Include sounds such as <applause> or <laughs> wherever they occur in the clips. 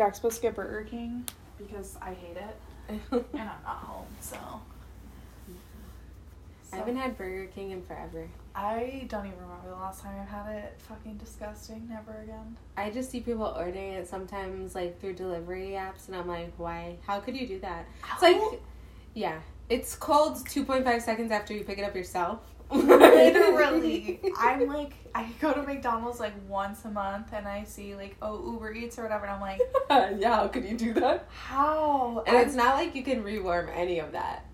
Jack's supposed to get Burger King because I hate it <laughs> and I'm not home, so. I haven't had Burger King in forever. I don't even remember the last time I've had it. Fucking disgusting. Never again. I just see people ordering it sometimes like through delivery apps, and I'm like, why? How could you do that? It's like, yeah, it's cold 2.5 seconds after you pick it up yourself. Literally, <laughs> I'm like, I go to McDonald's like once a month, and I see like, oh, Uber Eats or whatever, and I'm like, <laughs> yeah, how could you do that? how? And it's not like you can rewarm any of that.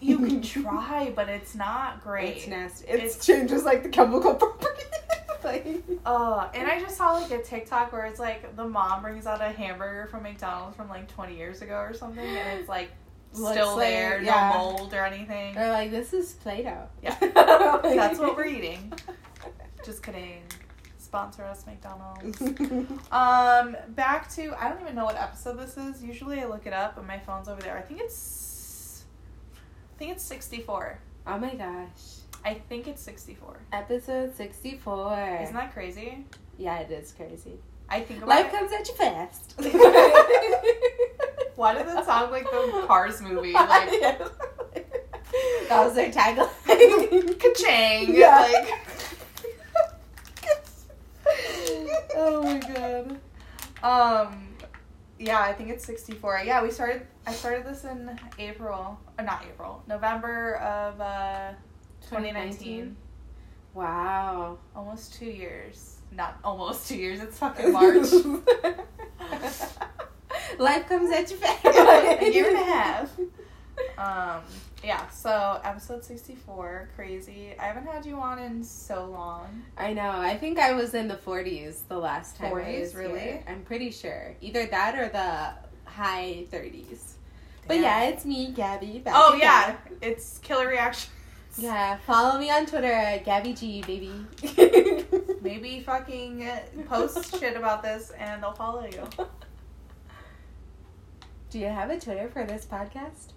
you can <laughs> try, but it's not great. It's nasty. It It's- changes like the chemical properties. like, Uh, and I just saw like a TikTok where it's like the mom brings out a hamburger from McDonald's from like 20 years ago or something, and it's like Looks still like- there, yeah. no mold or anything. They're like, this is Play-Doh. Yeah. <laughs> That's what we're eating. <laughs> Just kidding. Sponsor us, McDonald's. <laughs> Um, back to I don't even know what episode this is. Usually I look it up, but my phone's over there. I think it's, I think it's 64. oh my gosh. I think it's 64. Episode 64. Isn't that crazy? yeah, it is crazy. I think Life it. comes at you fast. Why does it sound like the <laughs> Cars movie? Like <laughs> that was their tagline. <laughs> ka-chang. Yeah. Like. oh my god. Um, yeah, I think it's sixty four. Yeah, we started. I started this in April, or not April, November of uh, twenty nineteen. Wow. Almost two years. Not almost two years. It's fucking March. Life comes at you fast. <laughs> a year and a half. Um, yeah. So episode sixty four, crazy. I haven't had you on in so long. I know. I think I was in the 40s the last time. I 40s, was really? here. I'm pretty sure. Either that or the high 30s. But yeah, it's me, Gabby. back Oh again. yeah, it's Killer Reaction. Yeah, follow me on Twitter at Gabby G, baby. Maybe fucking post <laughs> shit about this and they'll follow you. <laughs> Do you have a Twitter for this podcast?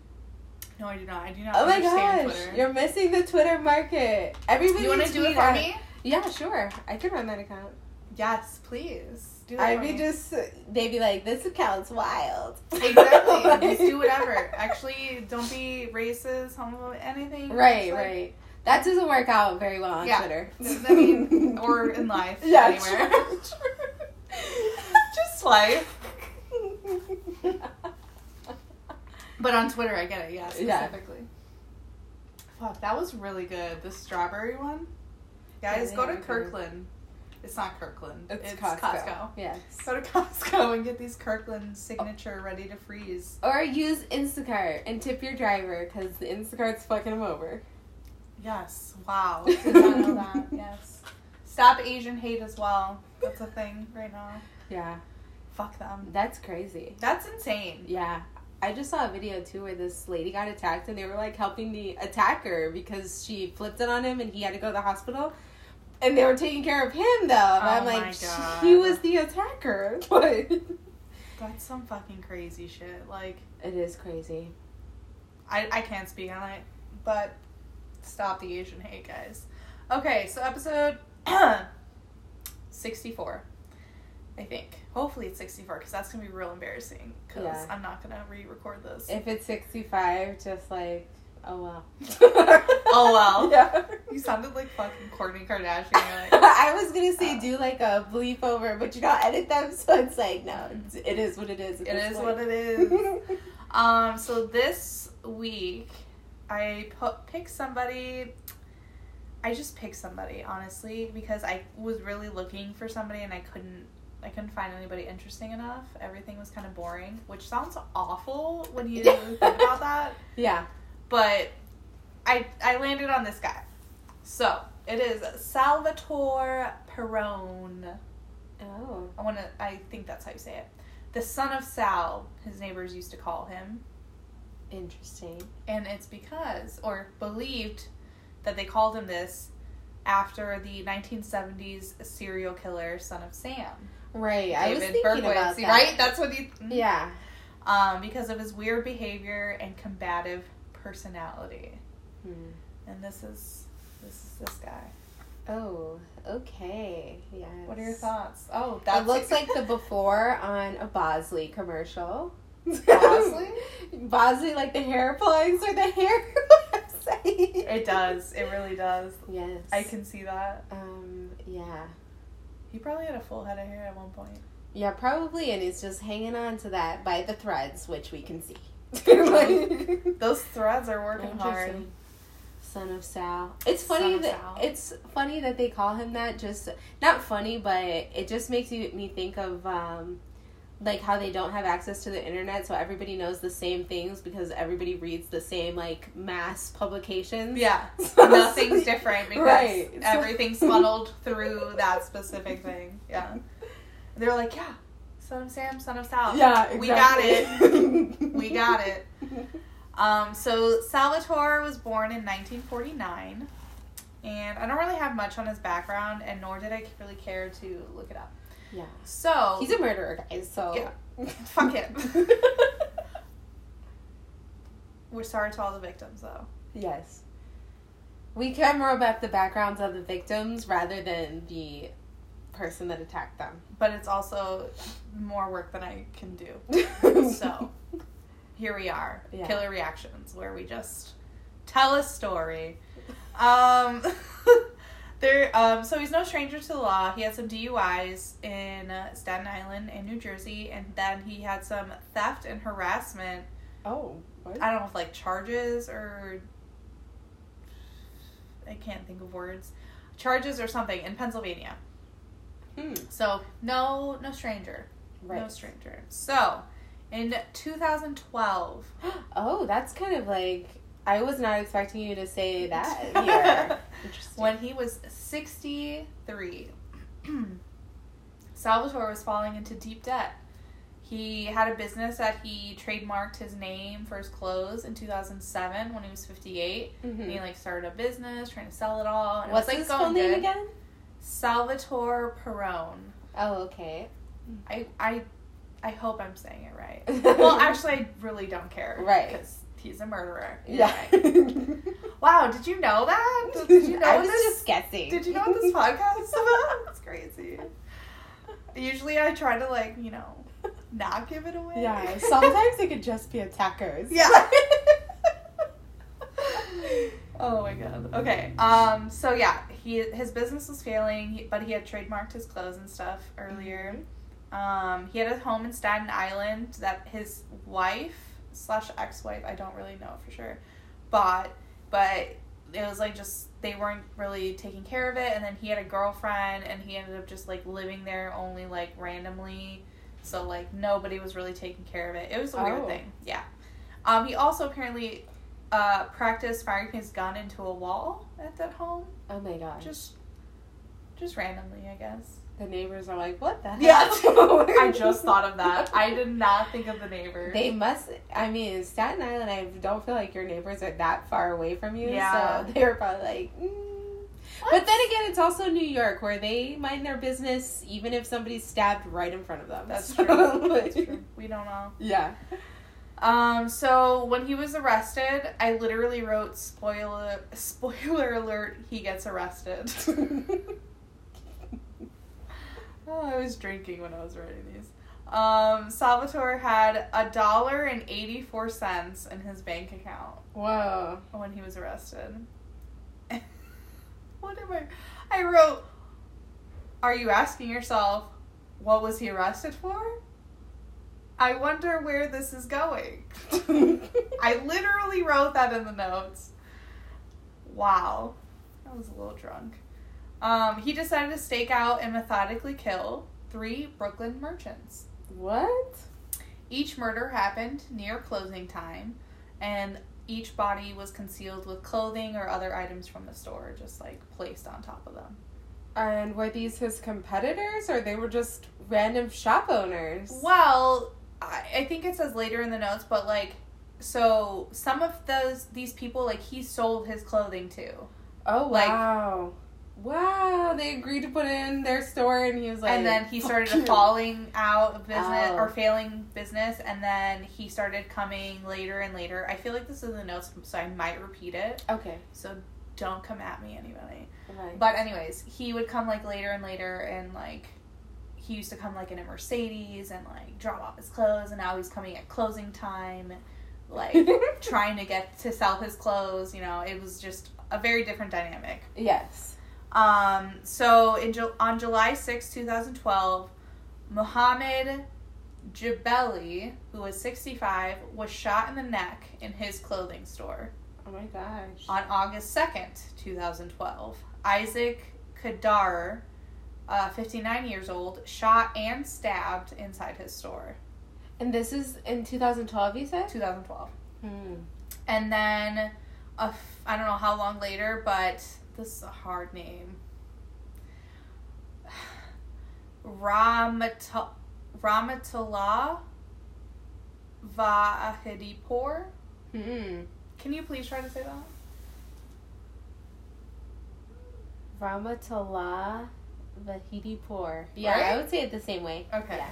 No, I do not. I do not Oh my gosh, Twitter. you're missing the Twitter market. Everybody, you want to do it for at- me? Yeah, sure. I could run that account. Yes, please. Do that I'd be me. just, they'd be like, this account's wild. exactly. <laughs> just do whatever. Actually, don't be racist, homo, anything. Right, like, right. That doesn't work out very well on Yeah. Twitter. <laughs> I mean, or in <laughs> life. yeah, anywhere. true, true. Just life. But on Twitter, I get it. Yeah, Yeah. specifically. Fuck, that was really good. The strawberry one. Guys, Yeah, go to are good. Kirkland. It's not Kirkland. It's, It's, Costco. Costco. Yes. Go to <laughs> Costco and get these Kirkland signature ready to freeze. Or use Instacart and tip your driver because the Instacart's fucking him over. Yes. Wow. <laughs> Did not know that. Yes. Stop Asian hate as well. That's a thing right now. Yeah. Fuck them. That's crazy. That's insane. Yeah. I just saw a video too where this lady got attacked and they were like helping the attacker because she flipped it on him and he had to go to the hospital. And they were taking care of him though. Oh I'm like, he was the attacker. <laughs> But That's some fucking crazy shit. Like, it is crazy. I, I can't speak on it, but stop the Asian hate, guys. Okay, so episode <clears throat> 64, I think. Hopefully it's 64, because that's going to be real embarrassing, because Yeah. I'm not going to re-record this. If it's 65, just like, oh well. <laughs> Oh, well. <laughs> Yeah. you sounded like fucking Kourtney Kardashian. Like, <laughs> I was gonna say Uh. do like a bleep over, but you don't edit them, so it's like no, it's, what it is. it is point. what it is. Um, so this week, I put pick somebody. I just picked somebody honestly because I was really looking for somebody and I couldn't. I couldn't find anybody interesting enough. Everything was kind of boring, which sounds awful when you <laughs> think about that. yeah. But I I landed on this guy. So it is Salvatore Perrone. Oh. I want to. I think that's how you say it. The son of Sal, his neighbors used to call him, Interesting. and it's because, or believed, that they called him this after the 1970s serial killer son of Sam, Right. I was David thinking Berkowitz. about that. Right? That's what he. Yeah. Um, because of his weird behavior and combative personality, Hmm. and this is this is this guy. Oh, okay. Yes. What are your thoughts? Oh, That looks <laughs> like the before on a Bosley commercial. Bosley? <laughs> Bosley, like the hair plugs or the hair <laughs> website. It does. It really does. Yes. I can see that. Um. Yeah. He probably had a full head of hair at one point. Yeah, probably, and he's just hanging on to that by the threads, which we can see. <laughs> <laughs> Those threads are working hard. Son of Sal. It's Son funny of that Sal. it's funny that they call him that. Just not funny, but it just makes you, me think of um, like how they don't have access to the internet, so everybody knows the same things because everybody reads the same like mass publications. Yeah. <laughs> Nothing's different because <laughs> Right. everything's funneled through that specific thing. Yeah. They're like, yeah, son of Sam, son of Sal. Yeah, We got it We got it. <laughs> Um, so Salvatore was born in 1949, and I don't really have much on his background, and nor did I really care to look it up. Yeah. So He's a murderer, guys. So Yeah. <laughs> Fuck him. <laughs> we're sorry to all the victims, though. yes. We care more about the backgrounds of the victims rather than the person that attacked them. But it's also more work than I can do. <laughs> So here we are, Yeah. Killer Reactions, where we just tell a story. Um, there. Um, so he's no stranger to the law. He had some DUIs in uh, Staten Island and New Jersey, and then he had some theft and harassment. Oh, what? I don't know if like charges or I can't think of words. Charges or something in Pennsylvania. Hmm. So no, no stranger. right. No stranger. So, in 2012, <gasps> Oh, that's kind of like I was not expecting you to say <laughs> that. When he was 63, <clears throat> Salvatore was falling into deep debt. He had a business that he trademarked his name for his clothes in 2007 when he was 58. Mhm. And he like started a business trying to sell it all. And What's it was, his full name good. again? Salvatore Perrone. Oh, okay. I I I hope I'm saying it right. <laughs> well, actually, I really don't care. Right. Because he's a murderer. Yeah. <laughs> Wow, did you know that? Did you know I was this? just guessing. Did you know what this <laughs> podcast is about? It's crazy. Usually, I try to like you know not give it away. Yeah, sometimes it could just be attackers. Yeah. <laughs> oh my god. Okay. Um. So yeah, he his business was failing, but he had trademarked his clothes and stuff earlier. Um. He had a home in Staten Island that his wife slash ex wife I don't really know for sure, bought, but it was like just they weren't really taking care of it, and then he had a girlfriend, and he ended up just like living there only like randomly. So like nobody was really taking care of it. It was a weird Oh. thing. Yeah. Um, he also apparently uh, practiced firing his gun into a wall at that home, Oh my gosh. just just randomly, I guess. The neighbors are like, what the hell? <laughs> Yeah, I just thought of that. I did not think of the neighbors. They must. I mean, Staten Island. I don't feel like your neighbors are that far away from you. Yeah. So <laughs> they were probably like. Mm. But then again, it's also New York where they mind their business even if somebody's stabbed right in front of them. That's <laughs> true. That's true. We don't know. Yeah. Um, so when he was arrested, I literally wrote spoiler spoiler alert. He gets arrested. Oh, I was drinking when I was writing these. Um, Salvatore had a dollar and eighty four cents in his bank account Whoa. when he was arrested. <laughs> what am I? I wrote. Are you asking yourself, what was he arrested for? I wonder where this is going. <laughs> I literally wrote that in the notes. Wow. I was a little drunk. Um, he decided to stake out and methodically kill three Brooklyn merchants. what? Each murder happened near closing time, and each body was concealed with clothing or other items from the store, just like placed on top of them. And were these his competitors or they were just random shop owners? Well, I, I think it says later in the notes, but like, so some of those these people, like, he sold his clothing to. Oh Like- wow. Wow, they agreed to put in their store and he was like and then he started "Fuck you." falling out of business Oh. or failing business and then he started coming later and later i feel like this is in the notes so i might repeat it Okay. so don't come at me, anybody. Right. But anyways, he would come like later and later, and like he used to come like in a Mercedes and like drop off his clothes, and now he's coming at closing time, like <laughs> trying to get to sell his clothes. You know, it was just a very different dynamic. yes. Um, so in on July 6, 2012, Mohammed Jabeli, who was 65, was shot in the neck in his clothing store. Oh my gosh. On August 2nd, 2012, Isaac Kadar, uh, 59 years old, shot and stabbed inside his store. And this is in 2012, you said? 2012. Hmm. And then, a f- I don't know how long later, but this is a hard name. Ramata- Ramatullah Vahidipur. Hmm. Can you please try to say that? Ramatullah Vahidipur. Yeah, Right? I would say it the same way. Okay. Yeah.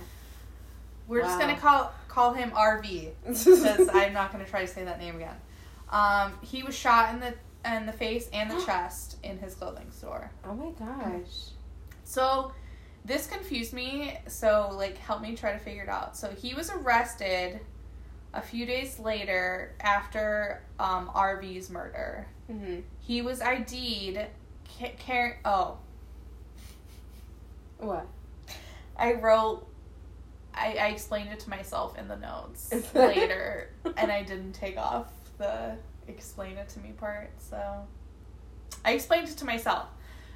We're just gonna call call him RV because <laughs> I'm not gonna try to say that name again. Um, he was shot in the in the face and the <gasps> chest in his clothing store. oh my gosh. So this confused me. So like, help me try to figure it out. So he was arrested a few days later after um, RV's murder. hmm He was ID'd. Ca- car- oh, What? I wrote. I, I explained it to myself in the notes <laughs> later, and I didn't take off the explain it to me part. So I explained it to myself.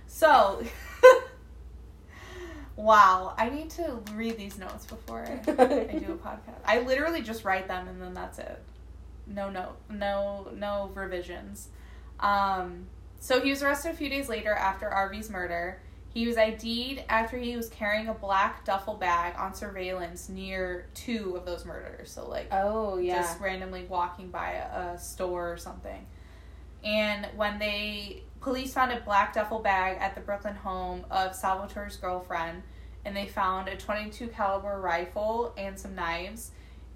So <laughs> wow, I need to read these notes before I, do a <laughs> podcast. I literally just write them and then that's it. No note, no no revisions. Um, so he was arrested a few days later after RV's murder. He was ID'd after he was carrying a black duffel bag on surveillance near two of those murders. So like Oh yeah. just randomly walking by a, a store or something. And when they police found a black duffel bag at the Brooklyn home of Salvatore's girlfriend, and they found a 22 caliber rifle and some knives,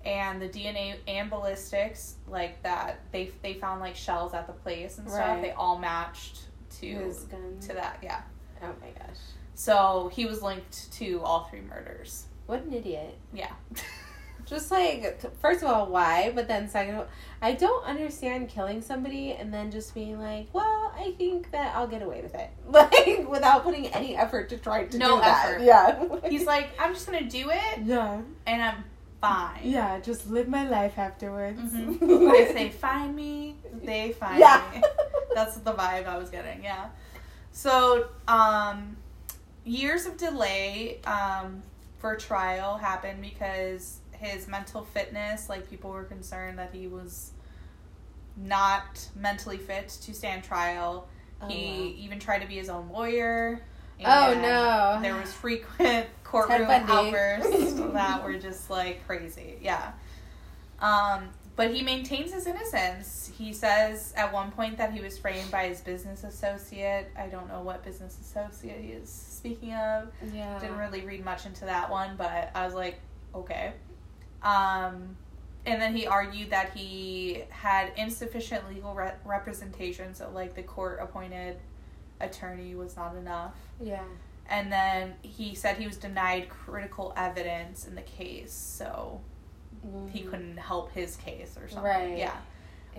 and the DNA and ballistics like that they they found like shells at the place and stuff. Right. They all matched to to that. Yeah. Oh my gosh. So he was linked to all three murders. What an idiot. Yeah. <laughs> Just like, first of all, why? But then, second I don't understand killing somebody and then just being like, well, I think that I'll get away with it. <laughs> Like, without putting any effort to try to No do that. Yeah. He's like, I'm just gonna do it, <laughs> yeah. and I'm fine. Yeah, just live my life afterwards. Mhm. if they find me, they find Yeah. me. That's the vibe I was getting. Yeah. So, um, years of delay um, for trial happened because his mental fitness, like people were concerned that he was not mentally fit to stand trial. Oh, he even tried to be his own lawyer. Oh, no. There was frequent <laughs> courtroom outbursts <laughs> that were just like crazy. Yeah. Um, but he maintains his innocence. He says at one point that he was framed by his business associate. I don't know what business associate he is speaking of. Yeah. Didn't really read much into that one, but I was like, okay. Um, and then he argued that he had insufficient legal re- representation, so like the court appointed attorney was not enough. Yeah. And then he said he was denied critical evidence in the case, so he Mhm. couldn't help his case or something. Right. Yeah.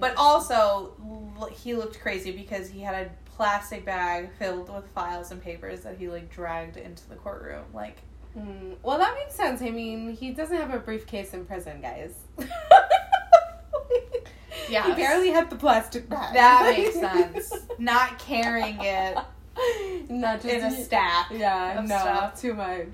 But also, he looked crazy because he had a plastic bag filled with files and papers that he like dragged into the courtroom. Like, Mm, well, that makes sense. I mean, he doesn't have a briefcase in prison, guys. <laughs> Yes. He barely had the plastic bag. that makes sense. Not carrying it <laughs> Not just in a stack. Yeah, no, stuff. too much.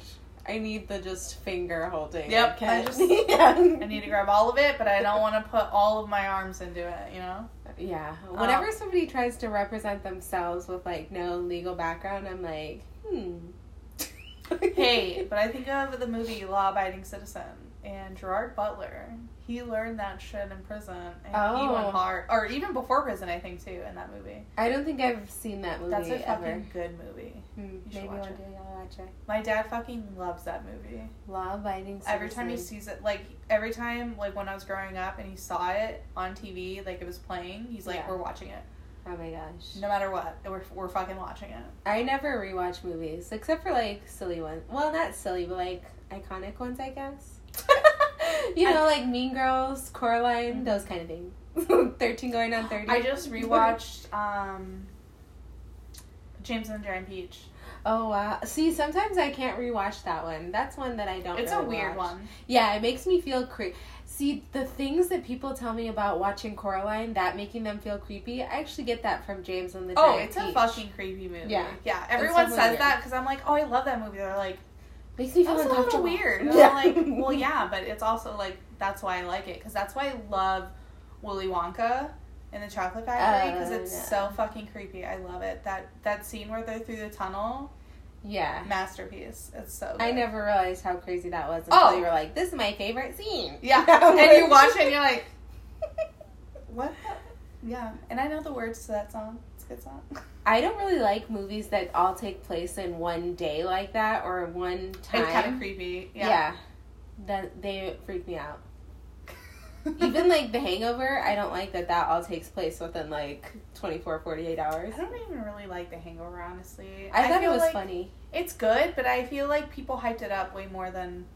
I need the just finger holding. Yep, I just- yeah. <laughs> I need to grab all of it, but I don't want to put all of my arms into it. You know. Yeah. Whenever Um, somebody tries to represent themselves with like no legal background, I'm like, hmm. <laughs> Hey, but I think of the movie Law Abiding Citizen and Gerard Butler. He learned that shit in prison, and he Oh. went hard, or even before prison, I think too. In that movie, I don't think I've seen that movie that's a fucking ever. good movie. Hmm, should maybe watch one it. day I'll watch it. My dad fucking loves that movie. Law abiding. Every time he sees it, like every time, like when I was growing up and he saw it on TV, like it was playing, he's like, Yeah. "We're watching it." Oh my gosh. No matter what, we're we're fucking watching it. I never rewatch movies except for like silly ones. Well, not silly, but like iconic ones, I guess. <laughs> you know, like Mean Girls, Coraline, those kind of things. <laughs> Thirteen going on thirty. I just rewatched um, James and the Giant Peach. Oh wow! See, sometimes I can't rewatch that one. That's one that I don't. It's really a weird watch. one. Yeah, it makes me feel creepy. See, the things that people tell me about watching Coraline that making them feel creepy, I actually get that from James and the. Oh, Giant it's a fucking creepy movie. Yeah. yeah. Everyone says weird. that because I'm like, oh, I love that movie. They're like, makes me feel that's a little weird. Yeah. Like, <laughs> well, yeah, but it's also like that's why I like it because that's why I love Willy Wonka in the Chocolate Factory because Oh, it's yeah. so fucking creepy. I love it. That that scene where they're through the tunnel, Yeah. masterpiece. It's so. Good. I never realized how crazy that was until Oh. you were like, "This is my favorite scene." Yeah, <laughs> and you watch it and you're like, <laughs> what? the- Yeah, and I know the words to that song. It's a good song. I don't really like movies that all take place in one day like that or one time. It's kind of creepy. Yeah. Yeah. That they freak me out. <laughs> Even like The Hangover, I don't like that that all takes place within like 24, 48 hours. I don't even really like The Hangover, honestly. I thought it was like funny. It's good, but I feel like people hyped it up way more than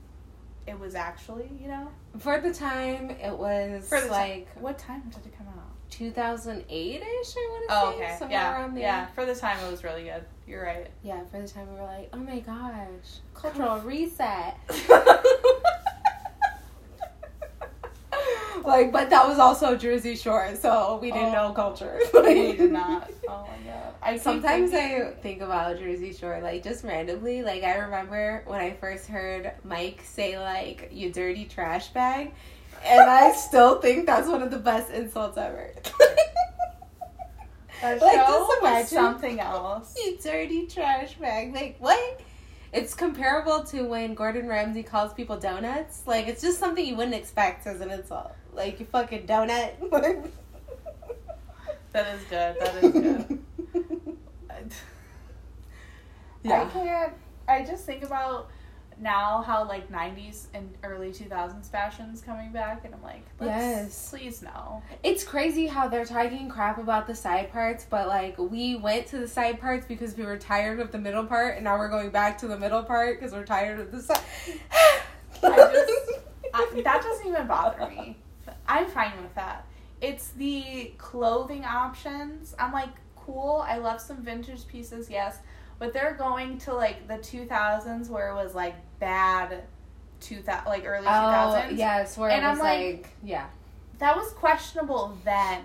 it was actually. You know, For the time, it was For the ti- like what time did it come out? 2008 ish, I want to Oh, say. okay. Somewhere Yeah, around there. yeah. For the time, it was really good. You're right. Yeah, for the time we were like, oh my gosh, cultural <laughs> reset. <laughs> like, but that was also Jersey Shore, so we didn't Oh. know culture. <laughs> we did not. Oh my god. I Sometimes thinking- I think about Jersey Shore, like just randomly. Like I remember when I first heard Mike say like "you dirty trash bag," and I still think that's one of the best insults ever. <laughs> Like, just imagine. something else. you dirty trash bag. Like what? It's comparable to when Gordon Ramsay calls people donuts. Like it's just something you wouldn't expect as an insult. Like you fucking donut. <laughs> That is good. That is good. <laughs> I can't. I just think about now how like '90s and early 2000s fashions coming back, and I'm like, Yes. please no. It's crazy how they're talking crap about the side parts, but like we went to the side parts because we were tired of the middle part, and now we're going back to the middle part because we're tired of the side. <sighs> I just- I, that doesn't even bother me. I'm fine with that. It's the clothing options. I'm like, cool. I love some vintage pieces, yes, but they're going to like the 2000s where it was like bad, 2000 like early 2000s. Oh yes, where And it I'm was like- like, yeah, That was questionable then.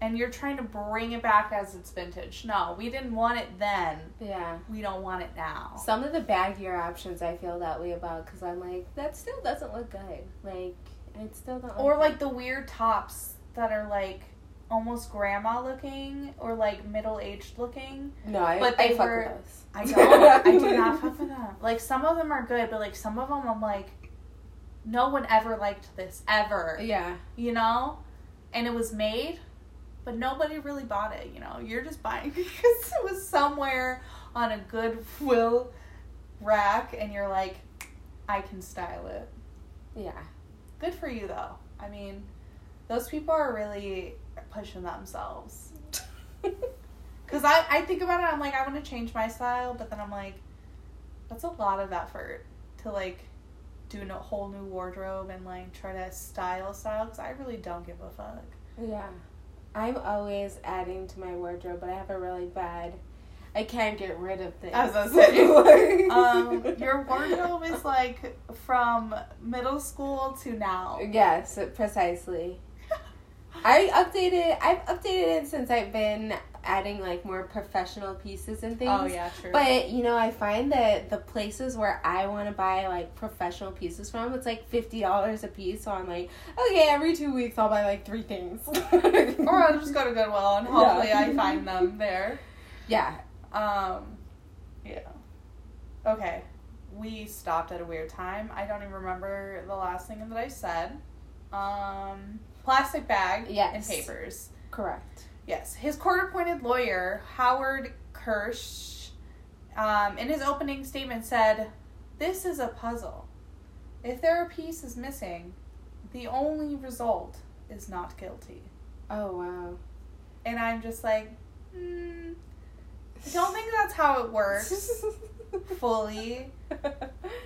And you're trying to bring it back as it's vintage. No, we didn't want it then. yeah. We don't want it now. Some of the baggier options I feel that way about because I'm like that still doesn't look good. Like it still don't. Or like the weird tops that are like almost grandma looking or like middle aged looking. no, I, but I they fuck were-. I don't. I do not <laughs> fuck with them. Like some of them are good, but like some of them I'm like, no one ever liked this ever. Yeah, You know, and it was made, but nobody really bought it. You know, you're just buying <laughs> because it was somewhere on a Goodwill rack, and you're like, I can style it. yeah. Good for you though. I mean, those people are really pushing themselves. <laughs> Cause I, I think about it, I'm like, I want to change my style, but then I'm like, that's a lot of effort to like do a whole new wardrobe and like try to style style. Cause I really don't give a fuck. Yeah. I'm always adding to my wardrobe, but I have a really bad. I can't get rid of things. As I <laughs> say, um, your <laughs> wardrobe is like from middle school to now. Yes, precisely. I updated. I've updated it since I've been adding like more professional pieces and things. Oh yeah, true. But you know, I find that the places where I want to buy like professional pieces from, it's like fifty dollars a piece. So I'm like, okay, every two weeks I'll buy like three things. <laughs> or I'll just go to Goodwill and hopefully Yeah. I find them there. yeah, Um, yeah. Okay. We stopped at a weird time. I don't even remember the last thing that I said. Um, plastic bag Yes. and papers. correct. Yes. His court appointed lawyer, Howard Kirsch, um, in his opening statement said, This is a puzzle. If there are pieces missing, the only result is not guilty. Oh wow. and I'm just like, mm, I don't think that's how it works <laughs> fully. <laughs>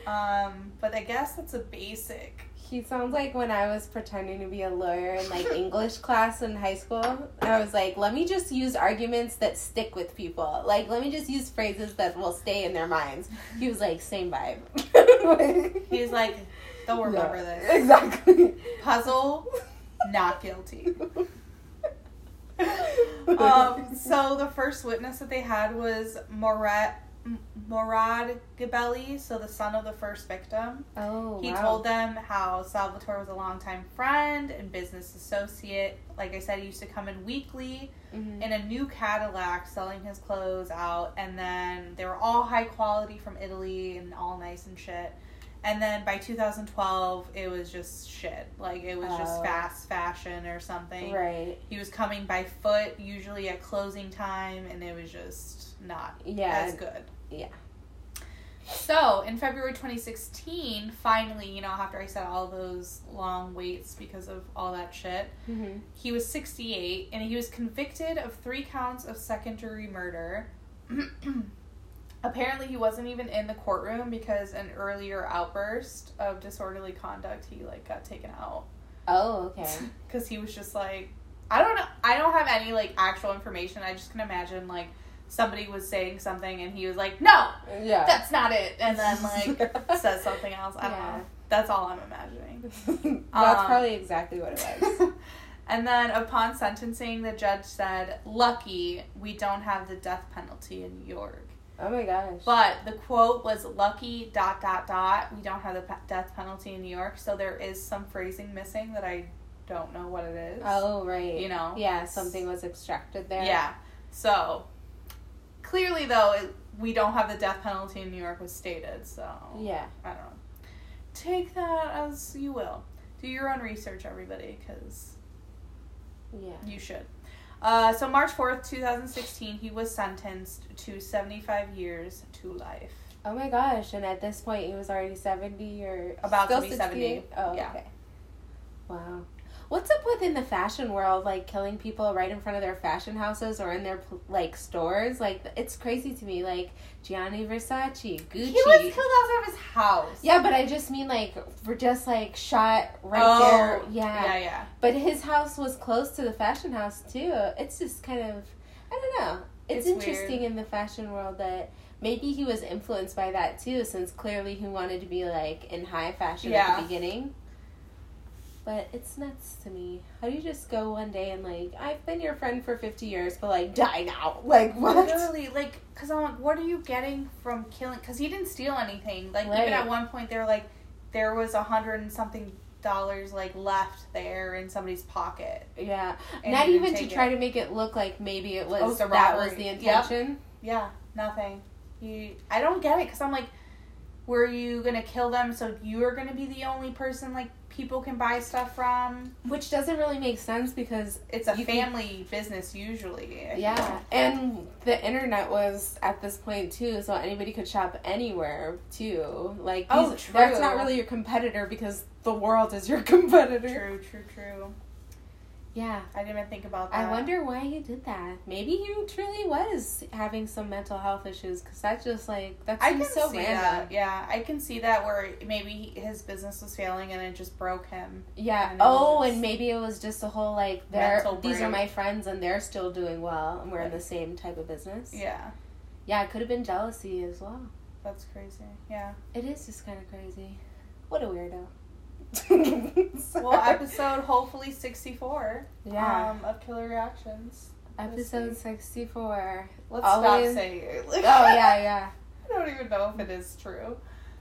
Um, but I guess that's a basic. He sounds like when I was pretending to be a lawyer in like <laughs> English class in high school. I was like, let me just use arguments that stick with people. Like, let me just use phrases that will stay in their minds. He was like, same vibe. <laughs> He's like, don't remember Yeah, this. Exactly. Puzzle, not guilty. Um, so the first witness that they had was Morad Morad Gabelli, so the son of the first victim. oh, He wow. told them how Salvatore was a longtime friend and business associate. Like I said, he used to come in weekly Mhm. in a new Cadillac selling his clothes out, and then they were all high quality from Italy and all nice and shit. And then by 2012, it was just shit. Like it was just Oh. fast fashion or something. Right. He was coming by foot, usually at closing time, and it was just not Yeah. as good. Yeah. So in February 2016, finally, you know, after I said all those long waits because of all that shit, hmm he was 68 and he was convicted of three counts of second degree murder. <clears throat> Apparently, he wasn't even in the courtroom because an earlier outburst of disorderly conduct, he like got taken out Oh, okay. <laughs> because he was just like, I don't know, I don't have any like actual information. I just can imagine like somebody was saying something and he was like, no, Yeah. that's not it, and then <laughs> like says something else. I don't Yeah. know. That's all I'm imagining. <laughs> That's Um, probably exactly what it was. and then upon sentencing, the judge said, "Lucky we don't have the death penalty in New York." Oh my gosh. But the quote was "lucky dot dot dot we don't have the death penalty in New York." So there is some phrasing missing that I don't know what it is. oh, right. You know? Yeah, something was extracted there. Yeah. So clearly, though, it, we don't have the death penalty in New York was stated. So Yeah. I don't know. Take that as you will. Do your own research, everybody, because Yeah. you should. Uh, so March 4th, 2016, he was sentenced to 75 years to life. Oh my gosh! And at this point, he was already seventy or About to be 68? 70. Oh, Yeah. okay. Wow. What's up with in the fashion world, like killing people right in front of their fashion houses or in their like stores? Like it's crazy to me. Like Gianni Versace, Gucci. He was killed outside of his house. yeah, but I just mean like for just like shot right oh, there. Yeah. Yeah, yeah. But his house was close to the fashion house too. It's just kind of, I don't know. It's, It's interesting weird. in the fashion world that maybe he was influenced by that too, since clearly he wanted to be like in high fashion at the beginning. But it's nuts to me. How do you just go one day and like, I've been your friend for fifty years, but like die now? <laughs> Like what? Literally, like, because I'm like, what are you getting from killing? Because he didn't steal anything. Like, Right. even at one point, they were like, there was a hundred and something dollars, like, left there in somebody's pocket. Yeah. And Not even to try it. to make it look like maybe it was Oh, that was the Yep. intention. Yeah, nothing. You, I don't get it because I'm like, were you gonna kill them so you're gonna be the only person like people can buy stuff from? Which doesn't really make sense because It's a You can- family business usually. Yeah, and the internet was at this point too, so anybody could shop anywhere too. Like, Oh, these- that's not really your competitor because the world is your <laughs> competitor. True, true, true. Yeah, I didn't even think about that. I wonder why he did that. Maybe he truly was having some mental health issues because that's just like that I can so see random. that. Yeah, I can see that where maybe his business was failing and it just broke him. Yeah. And Oh, and maybe it was just a whole like they're these are my friends and they're still doing well and we're in the same type of business. Yeah, Yeah, it could have been jealousy as well. that's crazy. Yeah. It is just kind of crazy. What a weirdo. <laughs> Well, episode hopefully sixty four. Yeah. Um, of Killer Reactions. Episode 64. Let's Always- stop saying it. Oh, yeah, yeah. <laughs> I don't even know if it is true.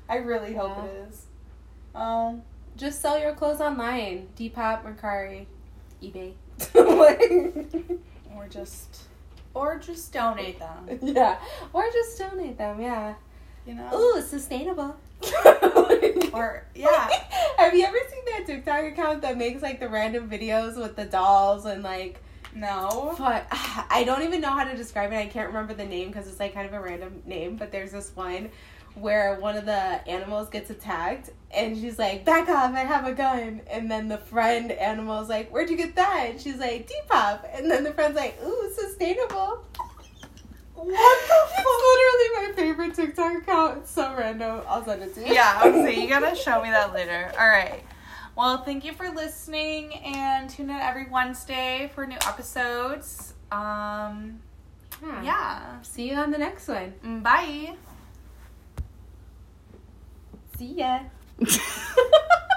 I really hope it is. Um, Just sell your clothes online. Depop, Mercari, eBay. <laughs> or just, or just donate them. yeah. Or just donate them, yeah. You know. Ooh, sustainable. Or yeah. Have you ever seen that TikTok account that makes like the random videos with the dolls and like No. But <sighs> I don't even know how to describe it. I can't remember the name because it's like kind of a random name. But there's this one where one of the animals gets attacked and she's like, back off, I have a gun. And then the friend animal's like, where'd you get that? And she's like, Depop. And then the friend's like, ooh, sustainable. What the It's literally my favorite TikTok account. It's so random. I'll send it to you. Yeah, okay, you gotta <laughs> show me that later. All right. Well, thank you for listening and tune in every Wednesday for new episodes. Um, Yeah. yeah. See you on the next one. Mm, Bye. See ya. <laughs>